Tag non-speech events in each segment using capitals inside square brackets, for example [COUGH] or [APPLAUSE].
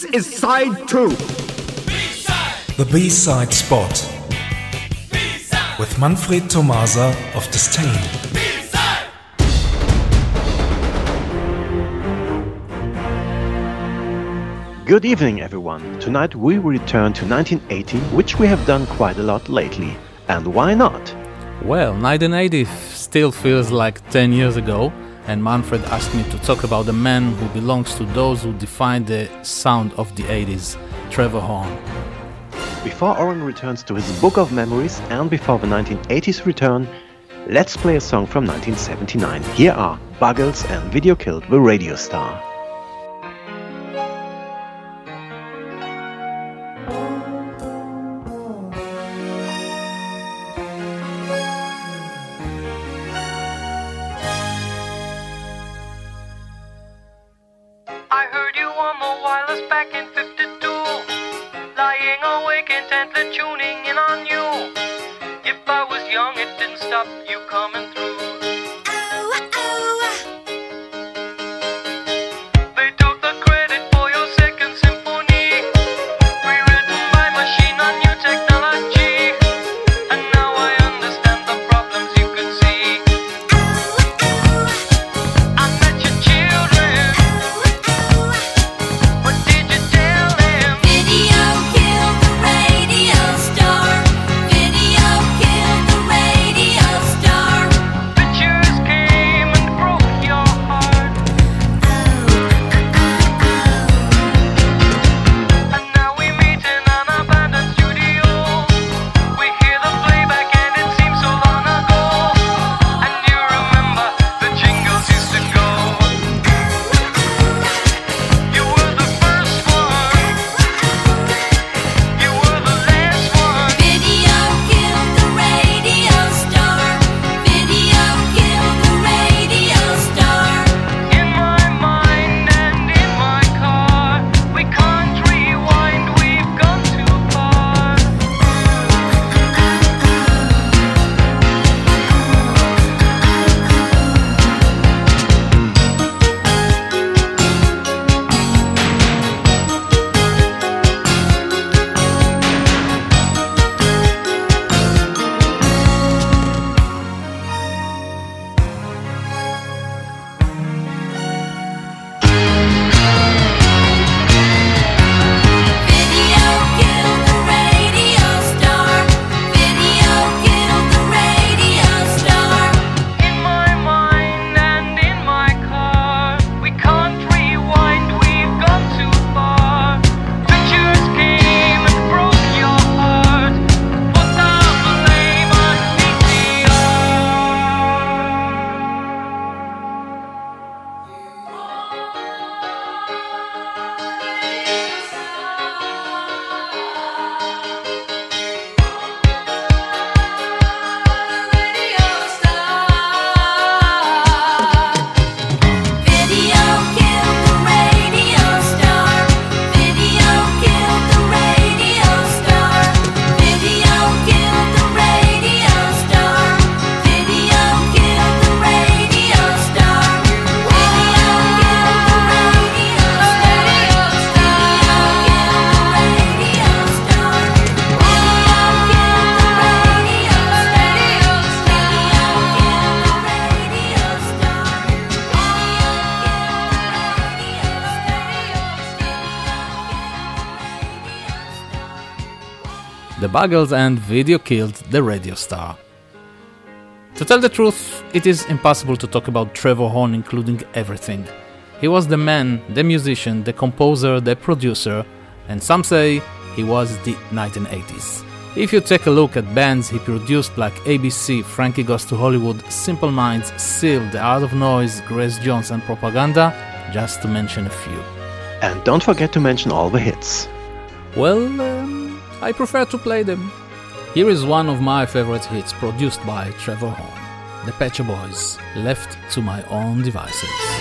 This is side 2. The B-side spot. With Manfred Tomasa of Disdain. Good evening, everyone. Tonight we return to 1980, which we have done quite a lot lately. And why not? Well, 1980 still feels like 10 years ago, and Manfred asked me to talk about a man who belongs to those who define the sound of the 80s, Trevor Horn. Before Oren returns to his book of memories and before the 1980s return, let's play a song from 1979. Here are Buggles and Video Killed the Radio Star. Back in 52. Lying awake intently tuning in on you. Buggles and Video Killed the Radio Star. To tell the truth, it is impossible to talk about Trevor Horn including everything. He was the man, the musician, the composer, the producer, and some say he was the 1980s. If you take a look at bands he produced like ABC, Frankie Goes to Hollywood, Simple Minds, Seal, The Art of Noise, Grace Jones, and Propaganda, just to mention a few. And don't forget to mention all the hits. Well, um, I prefer to play them. Here is one of my favorite hits produced by Trevor Horn, The Pet Shop Boys, Left to My Own Devices.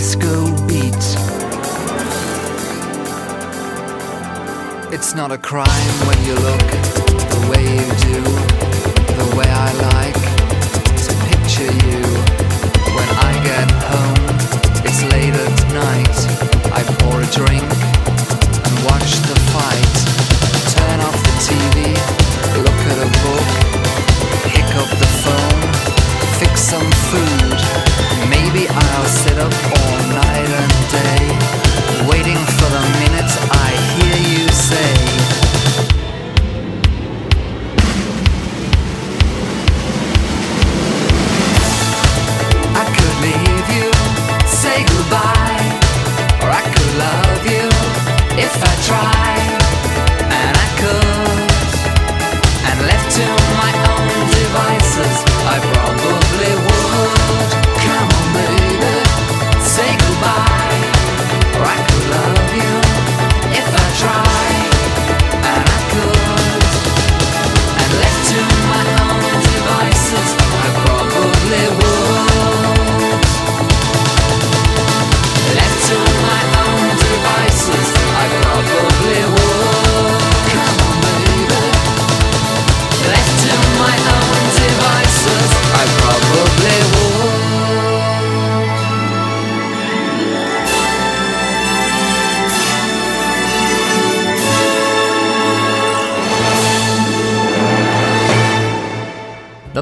Disco beat. It's not a crime when you look the way you do, the way I like to picture you. When I get home, it's late at night. I pour a drink and watch the fight. Turn off the TV, look at a book, pick up the phone, fix some food.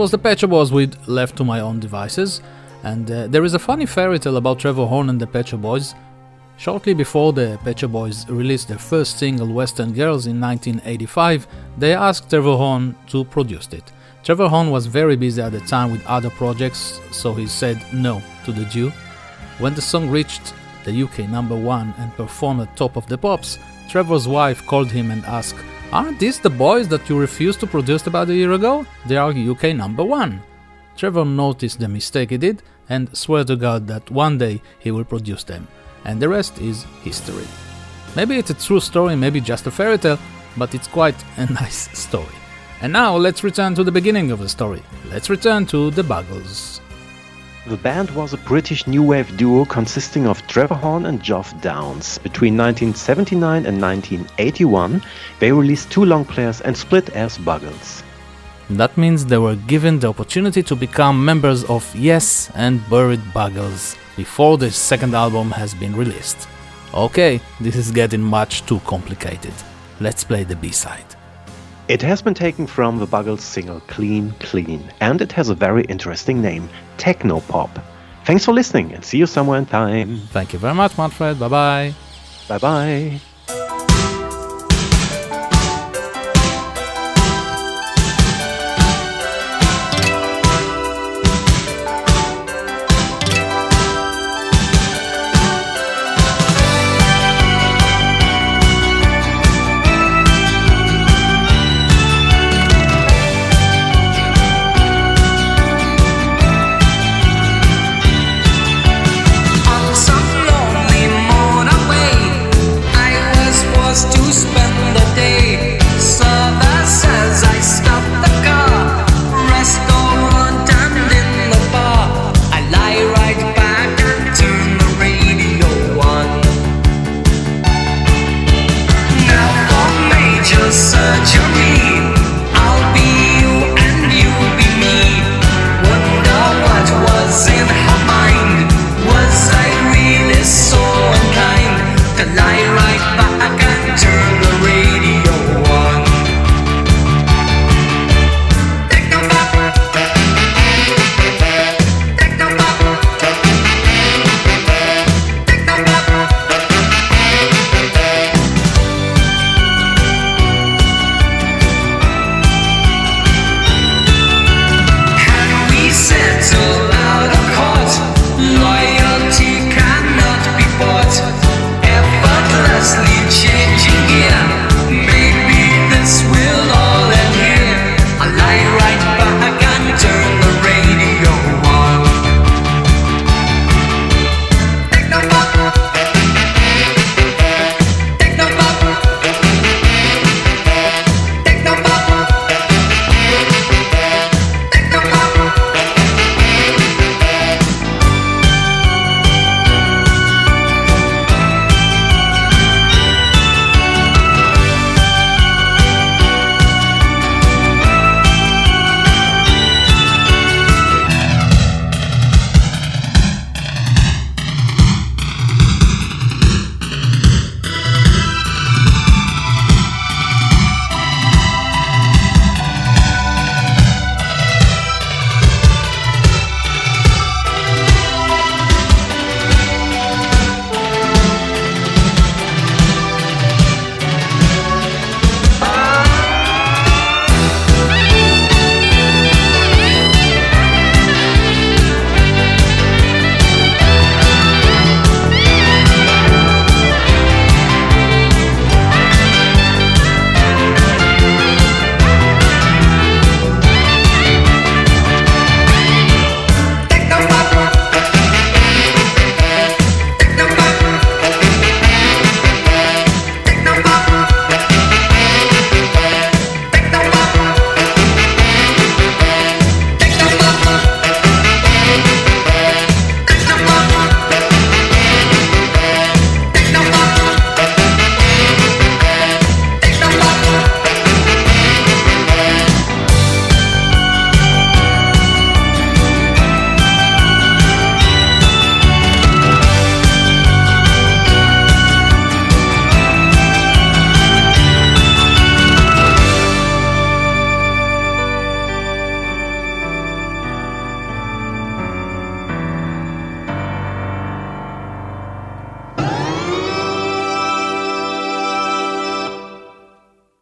Was the Pet Shop Boys with Left to My Own Devices. And uh, there is a funny fairy tale about Trevor Horn and the Pet Shop Boys. Shortly before the Pet Shop Boys released their first single, West End Girls, in 1985, they asked Trevor Horn to produce it. Trevor Horn was very busy at the time with other projects, so he said no to the Jew. When the song reached the UK number one and performed at Top of the Pops, Trevor's wife called him and asked, Aren't these the boys that you refused to produce about a year ago? They are UK number one. Trevor noticed the mistake he did and swear to God that one day he will produce them. And the rest is history. Maybe it's a true story, maybe just a fairy tale, but it's quite a [LAUGHS] nice story. And now let's return to the beginning of the story. Let's return to the Buggles. The band was a British new wave duo consisting of Trevor Horn and Geoff Downes. Between 1979 and 1981, they released two long players and split as Buggles. That means they were given the opportunity to become members of Yes and Buried Buggles before the second album has been released. Okay, this is getting much too complicated. Let's play the B side. It has been taken from the Buggles single Clean Clean, and it has a very interesting name Techno Pop. Thanks for listening and see you somewhere in time. Thank you very much, Manfred. Bye bye. Bye bye.